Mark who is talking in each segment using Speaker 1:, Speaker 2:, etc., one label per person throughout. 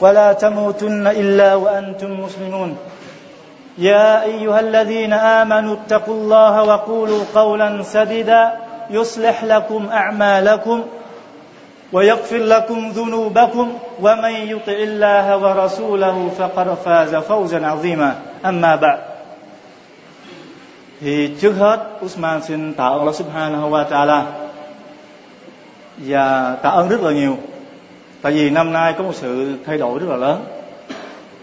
Speaker 1: ولا تموتن إلا وأنتم مسلمون. يا أيها الذين آمنوا اتقوا الله وقولوا قولا سديدا يصلح لكم أعمالكم ويغفر لكم ذنوبكم ومن يطع الله ورسوله فقد فاز فوزا عظيما. أما بعد thì trước hết Usman xin tạ ơn Allah Subhanahu wa Taala và tạ ơn rất là nhiều tại vì năm nay có một sự thay đổi rất là lớn.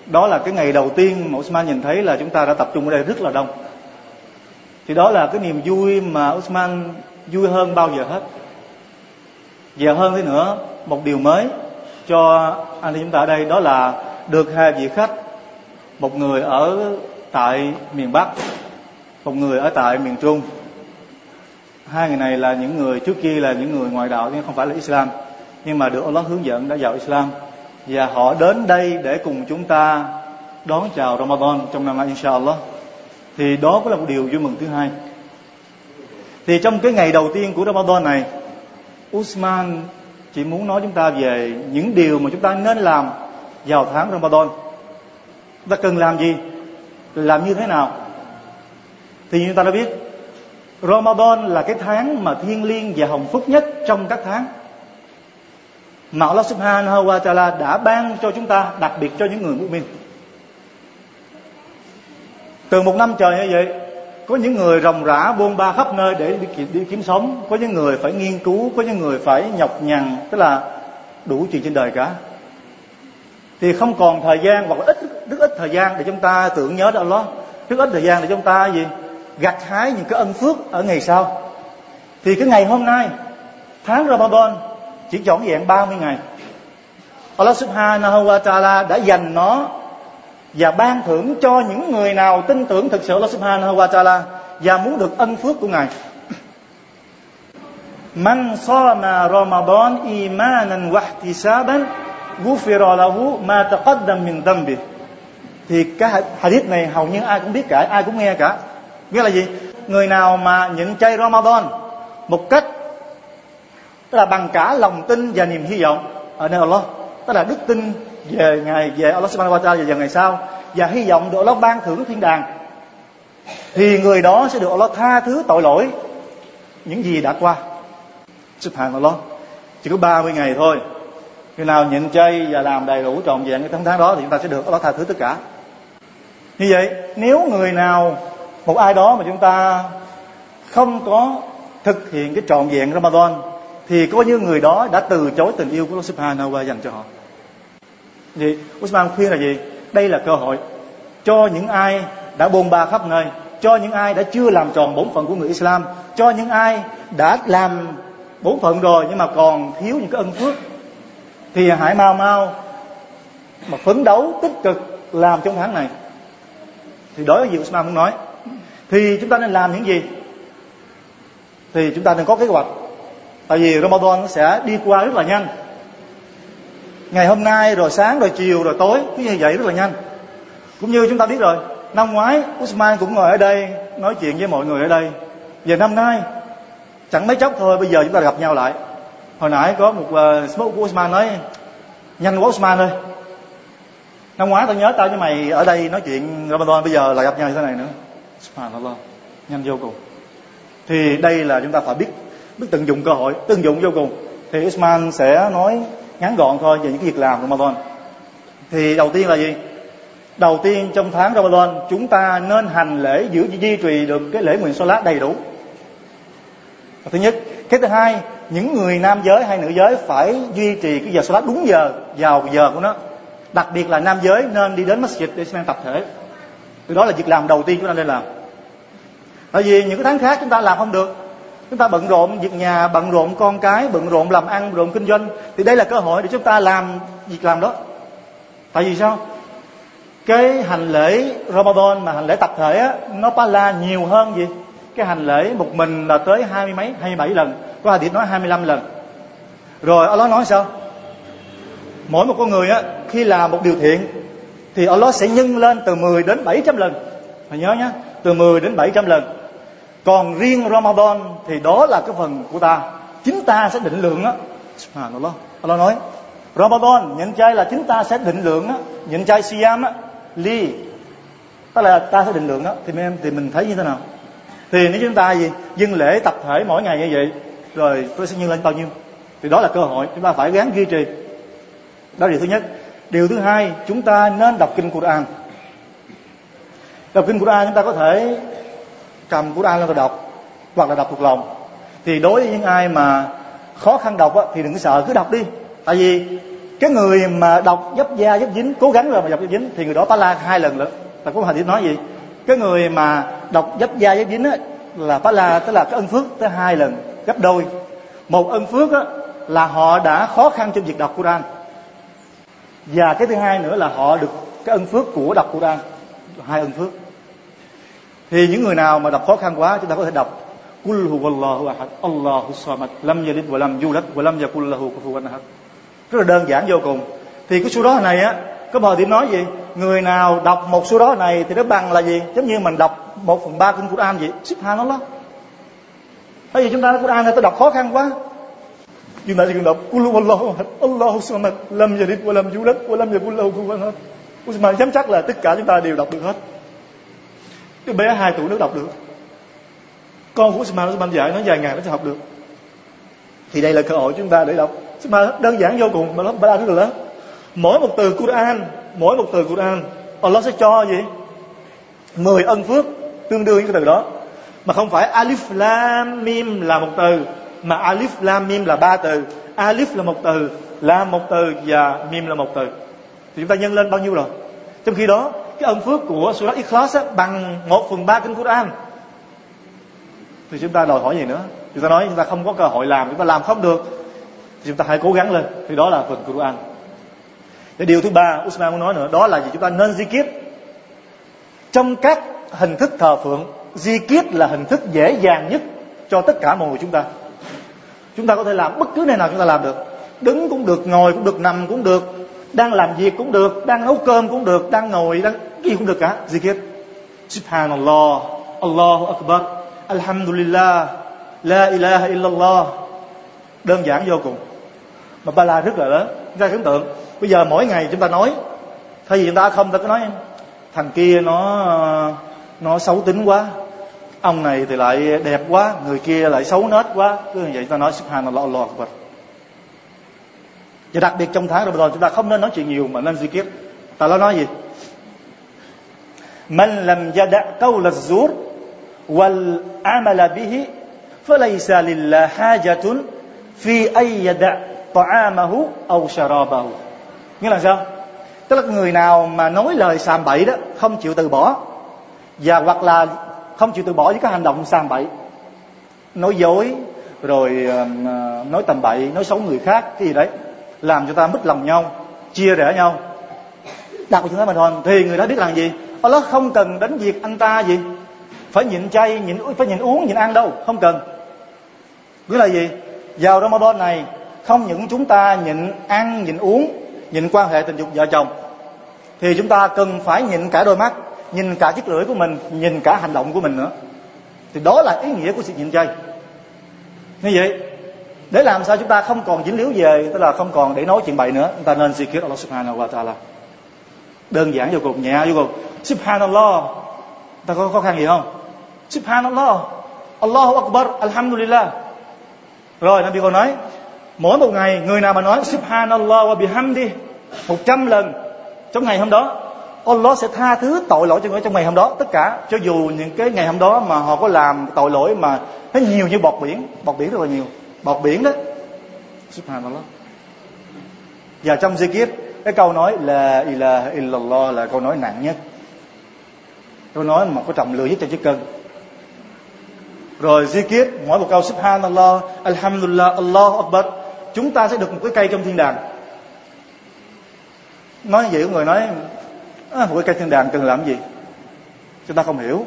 Speaker 1: Đó là cái ngày đầu tiên mà Usman nhìn thấy là chúng ta đã tập trung ở đây rất là đông. Thì đó là cái niềm vui mà Usman vui hơn bao giờ hết. Và hơn thế nữa, một điều mới cho anh em chúng ta ở đây, đó là được hai vị khách, một người ở tại miền Bắc, một người ở tại miền Trung. Hai người này là những người, trước kia là những người ngoại đạo nhưng không phải là Islam nhưng mà được Allah hướng dẫn đã vào Islam. Và họ đến đây để cùng chúng ta đón chào Ramadan trong năm nay, inshallah. Thì đó cũng là một điều vui mừng thứ hai. Thì trong cái ngày đầu tiên của Ramadan này, Usman chỉ muốn nói chúng ta về những điều mà chúng ta nên làm vào tháng Ramadan. Ta cần làm gì? Làm như thế nào? Thì chúng ta đã biết, Ramadan là cái tháng mà thiêng liêng và hồng phúc nhất trong các tháng mà Allah Subhanahu wa Taala đã ban cho chúng ta đặc biệt cho những người mu'min. Từ một năm trời như vậy, có những người rồng rã buôn ba khắp nơi để đi, kiếm, đi kiếm sống, có những người phải nghiên cứu, có những người phải nhọc nhằn, tức là đủ chuyện trên đời cả. Thì không còn thời gian hoặc là ít rất ít thời gian để chúng ta tưởng nhớ đâu đó rất ít thời gian để chúng ta gì gặt hái những cái ân phước ở ngày sau. Thì cái ngày hôm nay, tháng Ramadan chỉ trọn vẹn 30 ngày. Allah subhanahu wa ta'ala đã dành nó và ban thưởng cho những người nào tin tưởng thực sự Allah subhanahu wa ta'ala và muốn được ân phước của Ngài. Man sama Ramadan imanan wa ihtisaban, ghufira lahu ma taqaddam min dhanbi. Thì cái hadith này hầu như ai cũng biết cả, ai cũng nghe cả. Nghĩa là gì? Người nào mà nhịn chay Ramadan một cách tức là bằng cả lòng tin và niềm hy vọng ở nơi Allah. Tức là đức tin về ngày về Allah Subhanahu wa Taala và về ngày sau và hy vọng được Allah ban thưởng thiên đàng. Thì người đó sẽ được Allah tha thứ tội lỗi những gì đã qua. Subhanallah. Chỉ có 30 ngày thôi. Khi nào nhịn chay và làm đầy đủ trọn vẹn cái tháng tháng đó thì chúng ta sẽ được Allah tha thứ tất cả. Như vậy, nếu người nào, một ai đó mà chúng ta không có thực hiện cái trọn vẹn Ramadan thì có như người đó đã từ chối tình yêu của Allah Subhanahu wa dành cho họ. Vậy Usman khuyên là gì? Đây là cơ hội cho những ai đã bôn ba khắp nơi, cho những ai đã chưa làm tròn bổn phận của người Islam, cho những ai đã làm bổn phận rồi nhưng mà còn thiếu những cái ân phước thì hãy mau mau mà phấn đấu tích cực làm trong tháng này. Thì đối với gì Usman muốn nói thì chúng ta nên làm những gì? Thì chúng ta nên có kế hoạch tại vì Ramadan nó sẽ đi qua rất là nhanh. Ngày hôm nay rồi sáng rồi chiều rồi tối cứ như vậy rất là nhanh. Cũng như chúng ta biết rồi năm ngoái Usman cũng ngồi ở đây nói chuyện với mọi người ở đây. Về năm nay chẳng mấy chốc thôi bây giờ chúng ta gặp nhau lại. Hồi nãy có một ờ, uh, smoke của Usman nói nhanh quá Usman ơi. Năm ngoái tao nhớ tao với mày ở đây nói chuyện Ramadan bây giờ lại gặp nhau như thế này nữa. Subhanallah nhanh vô cùng. Thì đây là chúng ta phải biết Đức tận dụng cơ hội, tận dụng vô cùng. Thì Isman sẽ nói ngắn gọn thôi về những cái việc làm của Ramadan thì đầu tiên là gì? Đầu tiên, trong tháng Ramadan, chúng ta nên hành lễ giữ, duy trì được cái lễ nguyện Salat đầy đủ. Thứ nhất, cái thứ hai, những người nam giới hay nữ giới phải duy trì cái giờ Salat đúng giờ, vào giờ của nó. Đặc biệt là nam giới nên đi đến masjid để xem tập thể. Từ đó là việc làm đầu tiên chúng ta nên làm. Tại vì những cái tháng khác chúng ta làm không được chúng ta bận rộn việc nhà, bận rộn con cái, bận rộn làm ăn, bận rộn kinh doanh. Thì đây là cơ hội để chúng ta làm việc làm đó. Tại vì sao? Cái hành lễ Ramadan mà hành lễ tập thể á, nó pala nhiều hơn gì? Cái hành lễ một mình là tới hai mươi mấy, hai mươi bảy lần, có hadith nói 25 lần. Rồi Allah nói sao? Mỗi một con người á, khi làm một điều thiện, thì Allah sẽ nhân lên từ 10 đến 700 lần. Phải nhớ nhé từ 10 đến 700 lần còn riêng Ramadan thì đó là cái phần của ta. Chính ta sẽ định lượng á. Subhanallah. Allah nói, Ramadan nhịn chay là chính ta sẽ định lượng á. Nhịn chay Siam á li tức là ta sẽ định lượng á. thì em, thì mình thấy như thế nào? Thì nếu chúng ta gì? Dân lễ tập thể mỗi ngày như vậy, rồi tôi sẽ nhân lên bao nhiêu? Thì đó là cơ hội chúng ta phải gắng duy trì. Đó là điều thứ nhất. Điều thứ hai, chúng ta nên đọc kinh Quran. Đọc kinh Quran chúng ta có thể cầm Quran lên và đọc hoặc là đọc thuộc lòng. Thì đối với những ai mà khó khăn đọc á, thì đừng sợ cứ đọc đi. Tại vì cái người mà đọc dấp da dấp dính cố gắng rồi mà đọc dấp dính thì người đó phá la hai lần nữa là có hành nói gì? Cái người mà đọc dấp da dấp dính á, là phá la tức là cái ân phước tới hai lần gấp đôi. Một ân phước á, là họ đã khó khăn trong việc đọc Quran. Và cái thứ hai nữa là họ được cái ân phước của đọc Quran hai ân phước thì những người nào mà đọc khó khăn quá, chúng ta có thể đọc Kul huwallahu ahad, Allahu samad, lam yalid wa lam yulad wa lam yakul lahu kufuwan ahad. Rất là đơn giản vô cùng. Thì cái số đó này á, có bờ điểm nói gì? Người nào đọc một số đó này thì nó bằng là gì? Giống như mình đọc một phần ba kinh Quran vậy. Subhanallah. Bởi vì chúng ta nói Quran này tôi đọc khó khăn quá. Chúng ta chỉ cần đọc, Qul huwallahu ahad, Allahu samad, lam yalid wa lam yulad wa lam yakul lahu kufuwan ahad. Usman dám chắc là tất cả chúng ta đều đọc được hết cái bé hai tuổi nó đọc được. Con của Usman Usman dạy nó vài ngày nó sẽ học được. Thì đây là cơ hội chúng ta để đọc. Mà đơn giản vô cùng, mà nó ba rất là lớn. Mỗi một từ Quran, mỗi một từ Quran, Allah sẽ cho gì? Mười ân phước tương đương với cái từ đó. Mà không phải alif lam mim là một từ, mà alif lam mim là ba từ. Alif là một từ, lam một từ và mim là một từ. Thì chúng ta nhân lên bao nhiêu rồi? Trong khi đó cái ân phước của surah ikhlas á, bằng một phần ba kinh Quran. Thì chúng ta đòi hỏi gì nữa? Chúng ta nói chúng ta không có cơ hội làm chúng ta làm không được thì chúng ta hãy cố gắng lên. Thì đó là phần Quran. Cái điều thứ ba Usman muốn nói nữa đó là gì? Chúng ta nên di kiếp. Trong các hình thức thờ phượng di kiếp là hình thức dễ dàng nhất cho tất cả mọi người chúng ta. Chúng ta có thể làm bất cứ nơi nào chúng ta làm được. Đứng cũng được ngồi cũng được nằm cũng được đang làm việc cũng được, đang nấu cơm cũng được, đang ngồi, đang gì cũng được cả zikir subhanallah, Allahu akbar, alhamdulillah, la ilaha illallah. Đơn giản vô cùng. Mà ba la rất là lớn, chúng ta tưởng tượng. Bây giờ mỗi ngày chúng ta nói, thay vì chúng ta không, ta cứ nói, thằng kia nó nó xấu tính quá, ông này thì lại đẹp quá, người kia lại xấu nết quá. Cứ như vậy ta nói, subhanallah Allah akbar và đặc biệt trong tháng Ramadan chúng ta không nên nói chuyện nhiều mà nên zikir ta nó nói gì من لم يدع قول الزور والعمل به فليس لله حاجة في أن يدع ta'amahu aw sharabahu nghĩa là sao tức là người nào mà nói lời sàm bậy đó không chịu từ bỏ và hoặc là không chịu từ bỏ với các hành động sàm bậy nói dối rồi uh, nói tầm bậy nói xấu người khác cái gì đấy làm cho ta mất lòng nhau, chia rẽ nhau. Đặc của chúng ta mà thôi, thì người đó biết làm gì? Allah không cần đánh việc anh ta gì. Phải nhịn chay, nhịn phải nhịn uống, nhịn ăn đâu, không cần. Nghĩa là gì? Vào Ramadan này, không những chúng ta nhịn ăn, nhịn uống, nhịn quan hệ tình dục vợ chồng, thì chúng ta cần phải nhịn cả đôi mắt, nhìn cả chiếc lưỡi của mình, nhìn cả hành động của mình nữa. Thì đó là ý nghĩa của sự nhịn chay. Như vậy để làm sao chúng ta không còn dính líu về, tức là không còn để nói chuyện bậy nữa, chúng ta nên zikir Allah subhanahu wa ta'ala. Đơn giản vô cùng, nhẹ vô cùng. Subhanallah. Ta có khó khăn gì không? Subhanallah. Allahu akbar, alhamdulillah. Rồi, Nabi còn nói, mỗi một ngày người nào mà nói subhanallah wa bihamdi một trăm lần trong ngày hôm đó, Allah sẽ tha thứ tội lỗi cho người trong ngày hôm đó. Tất cả, cho dù những cái ngày hôm đó mà họ có làm tội lỗi mà nó nhiều như bọt biển bọt biển rất là nhiều bọt biển đó. Subhanallah. Và trong zikir cái câu nói là ilaha illallah là câu nói nặng nhất. Câu nói mà có trọng lượng nhất trong chiếc cân. Rồi zikir mỗi một câu subhanallah alhamdulillah allahu akbar chúng ta sẽ được một cái cây trong thiên đàng. Nói vậy người nói à, một cái cây thiên đàng cần làm gì? Chúng ta không hiểu.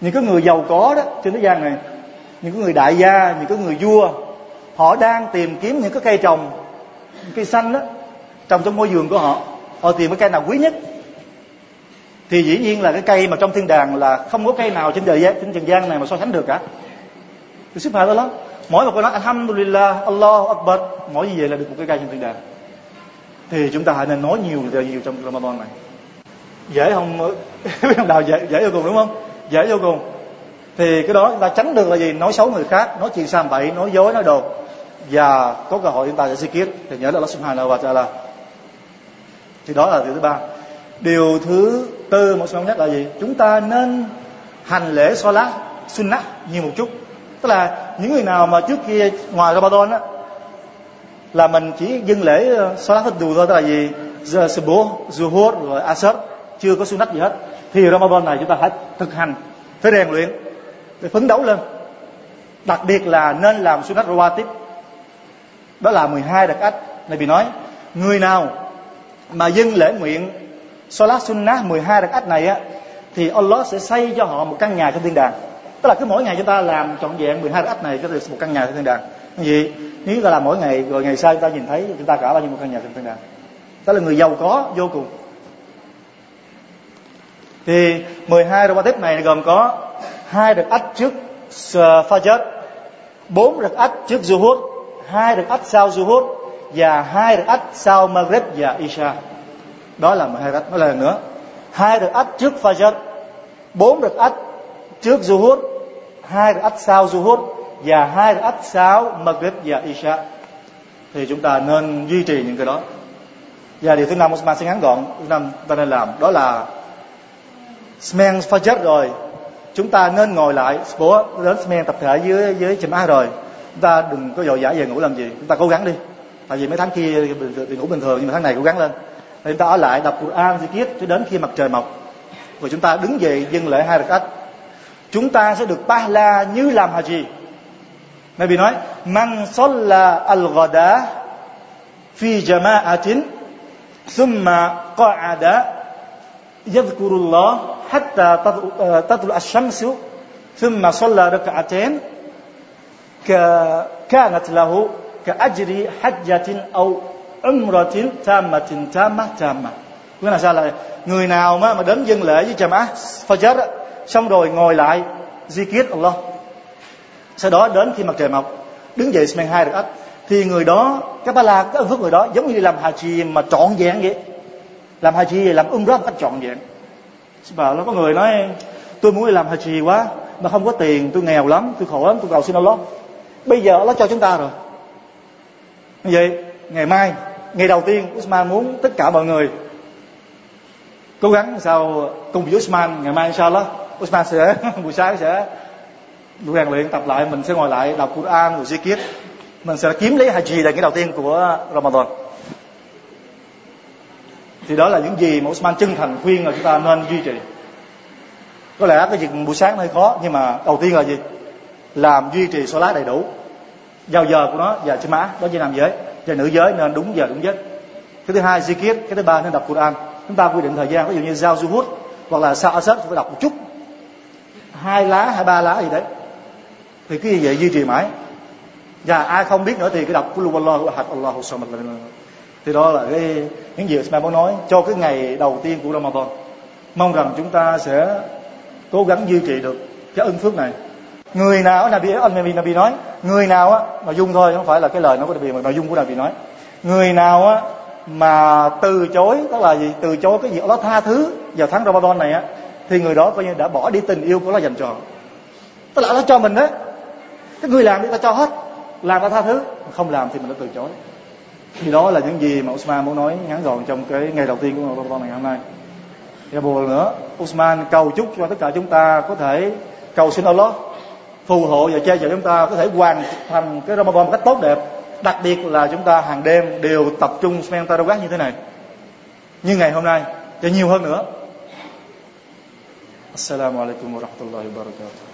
Speaker 1: Những cái người giàu có đó trên thế gian này những cái người đại gia, những cái người vua, họ đang tìm kiếm những cái cây trồng, cây xanh đó, trồng trong ngôi vườn của họ. Họ tìm cái cây nào quý nhất. Thì dĩ nhiên là cái cây mà trong thiên đàng là không có cây nào trên đời trên trần gian này mà so sánh được cả. Thì sức đó đó. Mỗi một câu nói, alhamdulillah allah akbar, mỗi như vậy là được một cái cây trên thiên đàng. Thì chúng ta hãy nên nói nhiều nhiều trong ramadan này. Dễ không? Biết không? Nào, dễ dễ vô cùng, đúng không? Dễ vô cùng thì cái đó chúng ta tránh được là gì? Nói xấu người khác, nói chuyện sam bậy nói dối, nói đồ và có cơ hội chúng ta sẽ zikir thì nhớ là Allah subhanahu wa ta'ala. Thì đó là điều thứ ba. Điều thứ tư một số nhất là gì? Chúng ta nên hành lễ salat, sunnah nhiều một chút. Tức là những người nào mà trước kia ngoài Ramadan á, là mình chỉ dâng lễ ờ, salat hết đủ thôi, tức là gì? Giờ subuh, zuhur, rồi asr, chưa có sunnah gì hết. Thì Ramadan này chúng ta phải thực hành. Phải rèn luyện phải phấn đấu lên. Đặc biệt là nên làm sunat rawatib. Đó là 12 đặc ách này bị nói. Người nào mà dâng lễ nguyện Salat Sunnah 12 đặc ách này á, thì Allah sẽ xây cho họ một căn nhà trên thiên đàng. Tức là cứ mỗi ngày chúng ta làm trọn vẹn 12 đặc ách này, có được một căn nhà trên thiên đàng. Cái gì? Nếu chúng ta làm mỗi ngày, rồi ngày sau chúng ta nhìn thấy chúng ta cả bao nhiêu một căn nhà trên thiên đàng? Đó là người giàu có, vô cùng. Thì 12 Rawatib này gồm có hai rực ách trước Fajr bốn rực ách trước Zuhud, hai rực ách sau Zuhud, và hai rực ách sau Maghrib và Isha. Đó là hai rực nói lần nữa. Hai rực ách trước Fajr bốn rực ách trước Zuhud, hai rực ách sau Zuhud, và hai rực ách sau Maghrib và Isha. Thì chúng ta nên duy trì những cái đó. Và điều thứ năm Osman sẽ ngắn gọn, thứ năm ta nên làm, đó là Smen Fajr rồi chúng ta nên ngồi lại bố đến men tập thể dưới dưới chùm á rồi. Chúng ta đừng có dội dã về ngủ làm gì. Chúng ta cố gắng đi. Tại vì mấy tháng kia thì ngủ bình thường, nhưng mà tháng này cố gắng lên. Thì chúng ta ở lại đọc Quran zikir cho đến khi mặt trời mọc. Rồi chúng ta đứng dậy dâng lễ hai rakaat chúng ta sẽ được la như làm haji. Nabi nói, man salla al-ghada fi jama'atin thumma qa'ada yadhkurullah hatta tadlu ash-shamsu thumma salla rak'atayn كانت له كأجر حجة أو عمرة تامة تامة تامة Nghĩa là sao là người nào mà, mà đến dân lễ với Jama'ah Fajr xong rồi ngồi lại zikir Allah sau đó đến khi mặt trời mọc đứng dậy semeng hai được ách thì người đó các ba la các phước người đó giống như làm haji mà trọn vẹn vậy làm haji làm umrah một cách trọn vẹn bảo nó có người nói, tôi muốn đi làm haji quá, mà không có tiền, tôi nghèo lắm, tôi khổ lắm, tôi cầu xin Allah. Bây giờ nó cho chúng ta rồi. Như vậy, ngày mai, ngày đầu tiên, Usman muốn tất cả mọi người cố gắng sao cùng với Usman, ngày mai inshallah, Usman sẽ, buổi sáng sẽ rèn luyện tập lại, mình sẽ ngồi lại đọc Quran, rồi zikir mình sẽ kiếm lấy haji là cái đầu tiên của Ramadan thì đó là những gì mà Usman chân thành khuyên là chúng ta nên duy trì. Có lẽ cái việc buổi sáng hơi khó, nhưng mà đầu tiên là gì? Làm duy trì số lá đầy đủ. Giao giờ của nó và trên má đó chỉ nam giới. Và nữ giới nên đúng giờ đúng giấc. Cái thứ hai, zikir, cái thứ ba nên đọc Quran. Chúng ta quy định thời gian, ví dụ như giao du hút hoặc là sao asad phải đọc một chút. Hai lá, hai ba lá gì đấy. Thì cái gì vậy duy trì mãi. Và ai không biết nữa thì cứ đọc của Allah ahad thì đó là cái những gì mà muốn nói. Cho cái ngày đầu tiên của Ramadan, mong rằng chúng ta sẽ cố gắng duy trì được cái ân phước này. Người nào Nabi, anh Nabi Nabi nói, người nào á nội dung thôi, không phải là cái lời nói của Nabi, mà nội dung của Nabi nói. Người nào á mà từ chối, tức là gì? Từ chối cái việc Allah tha thứ vào tháng Ramadan này á, thì người đó coi như đã bỏ đi tình yêu của Allah dành cho tức là nó cho mình đó cái người làm thì ta cho hết. Làm ta tha thứ. Không làm thì mình đã từ chối thì đó là những gì mà Usman muốn nói ngắn gọn trong cái ngày đầu tiên của Ramadan ngày hôm nay. Và buồn nữa, Usman cầu chúc cho tất cả chúng ta có thể cầu xin Allah phù hộ và che chở chúng ta, có thể hoàn thành cái Ramadan một cách tốt đẹp. Đặc biệt là chúng ta hàng đêm đều tập trung Smen Tarawih như thế này. Như ngày hôm nay, và nhiều hơn nữa. Assalamu alaikum wa rahmatullahi wa barakatuh